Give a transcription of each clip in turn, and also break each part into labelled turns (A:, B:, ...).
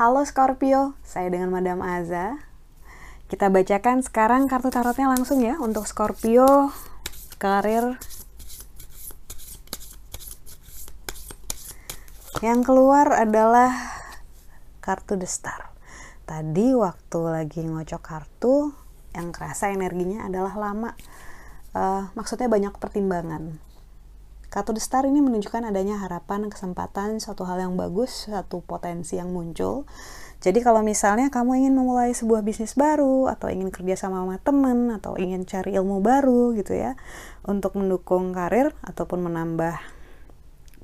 A: Halo Scorpio, saya dengan Madam Aza. Kita bacakan sekarang kartu tarotnya langsung ya untuk Scorpio, karir. Yang keluar adalah kartu The Star. Tadi waktu lagi ngocok kartu, yang kerasa energinya adalah lama. Uh, maksudnya banyak pertimbangan Kartu The Star ini menunjukkan adanya harapan, kesempatan, suatu hal yang bagus, satu potensi yang muncul. Jadi kalau misalnya kamu ingin memulai sebuah bisnis baru, atau ingin kerja sama sama temen, atau ingin cari ilmu baru gitu ya, untuk mendukung karir ataupun menambah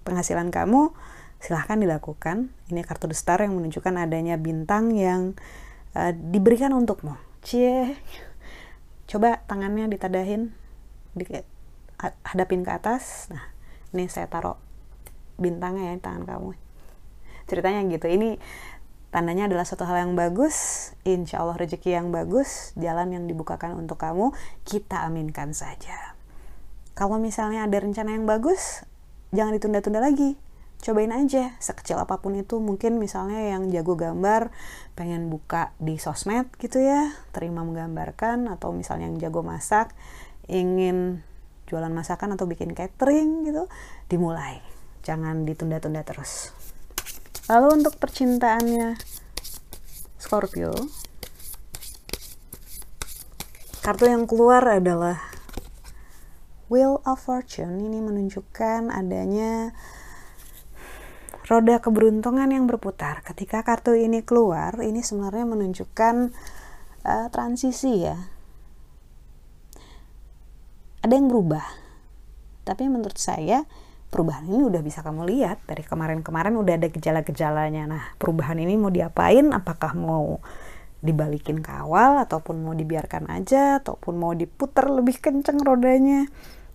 A: penghasilan kamu, silahkan dilakukan. Ini kartu The Star yang menunjukkan adanya bintang yang uh, diberikan untukmu. Cie, coba tangannya ditadahin, di, hadapin ke atas. Nah, nih saya taruh bintangnya ya di tangan kamu. Ceritanya gitu. Ini tandanya adalah suatu hal yang bagus. Insya Allah rezeki yang bagus jalan yang dibukakan untuk kamu kita aminkan saja. Kalau misalnya ada rencana yang bagus jangan ditunda-tunda lagi. Cobain aja sekecil apa pun itu. Mungkin misalnya yang jago gambar pengen buka di sosmed gitu ya terima menggambarkan atau misalnya yang jago masak ingin jualan masakan atau bikin catering gitu dimulai. Jangan ditunda-tunda terus. Lalu untuk percintaannya Scorpio. Kartu yang keluar adalah Wheel of Fortune. Ini menunjukkan adanya roda keberuntungan yang berputar. Ketika kartu ini keluar, ini sebenarnya menunjukkan uh, transisi ya ada yang berubah tapi menurut saya perubahan ini udah bisa kamu lihat. Dari kemarin-kemarin udah ada gejala-gejalanya. Nah perubahan ini mau diapain? Apakah mau dibalikin ke awal ataupun mau dibiarkan aja ataupun mau diputar lebih kenceng rodanya?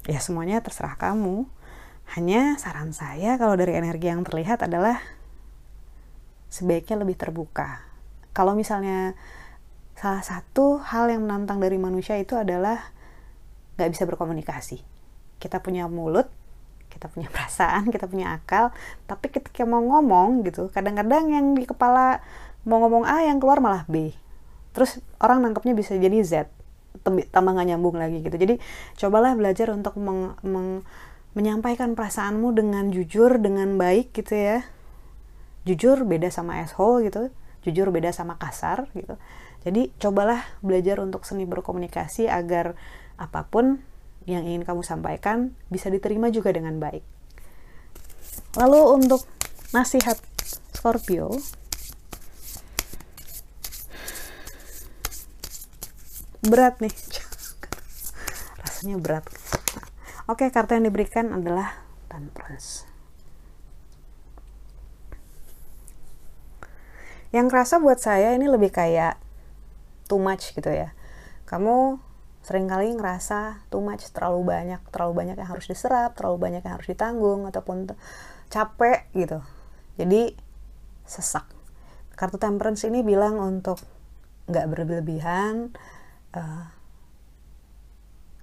A: Ya semuanya terserah kamu. Hanya saran saya kalau dari energi yang terlihat adalah sebaiknya lebih terbuka. Kalau misalnya salah satu hal yang menantang dari manusia itu adalah nggak bisa berkomunikasi. Kita punya mulut kita punya perasaan kita punya akal tapi ketika mau ngomong gitu kadang-kadang yang di kepala mau ngomong A yang keluar malah B. Terus orang nangkepnya bisa jadi Z. Tambah nggak nyambung lagi gitu. Jadi cobalah belajar untuk meng, meng, menyampaikan perasaanmu dengan jujur dengan baik gitu ya. Jujur beda sama asshole gitu jujur beda sama kasar gitu. Jadi cobalah belajar untuk seni berkomunikasi agar apa pun yang ingin kamu sampaikan bisa diterima juga dengan baik. Lalu untuk nasihat Scorpio, berat nih, rasanya berat. Oke, kartu yang diberikan adalah Temperance. Yang kerasa buat saya ini lebih kayak too much gitu ya. Kamu sering kali ngerasa too much terlalu banyak terlalu banyak yang harus diserap terlalu banyak yang harus ditanggung ataupun capek gitu. Jadi sesak. Kartu temperance ini bilang untuk nggak berlebihan uh,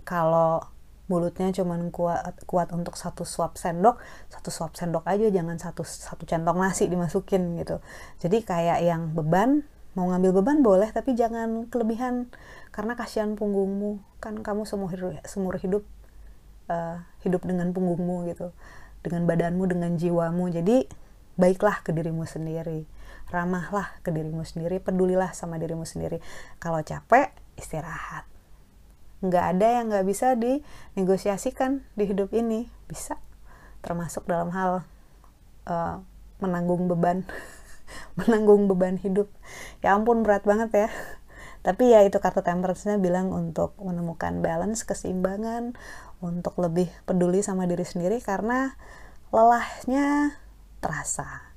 A: kalau mulutnya cuman kuat kuat untuk satu suap sendok satu suap sendok aja jangan satu satu centong nasi dimasukin gitu. Jadi kayak yang beban mau ngambil beban boleh tapi jangan kelebihan. Karena kasihan punggungmu. Kan kamu seumur hidup, seumur hidup uh, hidup dengan punggungmu gitu. Dengan badanmu dengan jiwamu. Jadi baiklah ke dirimu sendiri. Ramahlah ke dirimu sendiri. Pedulilah sama dirimu sendiri. Kalau capek istirahat. Nggak ada yang nggak bisa dinegosiasikan di hidup ini. Bisa. Termasuk dalam hal uh, menanggung beban menanggung beban hidup. Ya ampun berat banget ya. Tapi ya itu kartu temperance-nya bilang untuk menemukan balance keseimbangan untuk lebih peduli sama diri sendiri karena lelahnya terasa.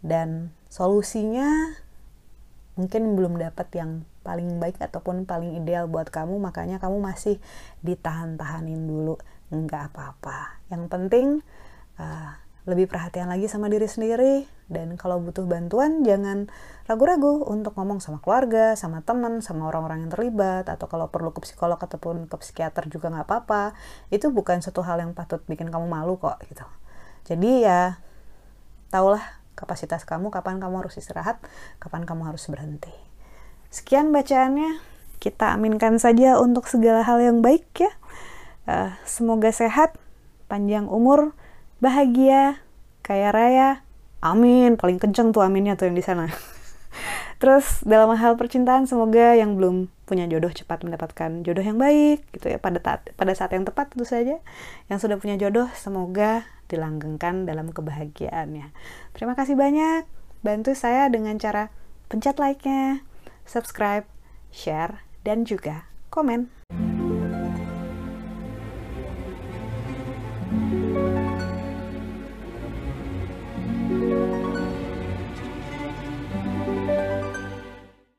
A: Dan solusinya mungkin belum dapat yang paling baik ataupun paling ideal buat kamu makanya kamu masih ditahan-tahanin dulu. Nggak apa-apa. Yang penting uh, lebih perhatian lagi sama diri sendiri dan kalau butuh bantuan jangan ragu-ragu untuk ngomong sama keluarga, sama teman, sama orang-orang yang terlibat atau kalau perlu ke psikolog ataupun ke psikiater juga nggak apa-apa. Itu bukan satu hal yang patut bikin kamu malu kok gitu. Jadi ya taulah kapasitas kamu, kapan kamu harus istirahat, kapan kamu harus berhenti. Sekian bacaannya. Kita aminkan saja untuk segala hal yang baik ya. Uh, semoga sehat, panjang umur, bahagia, kaya raya, amin. Paling kenceng tuh aminnya tuh yang di sana. Terus dalam hal percintaan semoga yang belum punya jodoh cepat mendapatkan jodoh yang baik gitu ya pada saat pada saat yang tepat tentu saja. Yang sudah punya jodoh semoga dilanggengkan dalam kebahagiaannya. Terima kasih banyak. Bantu saya dengan cara pencet like-nya, subscribe, share, dan juga komen.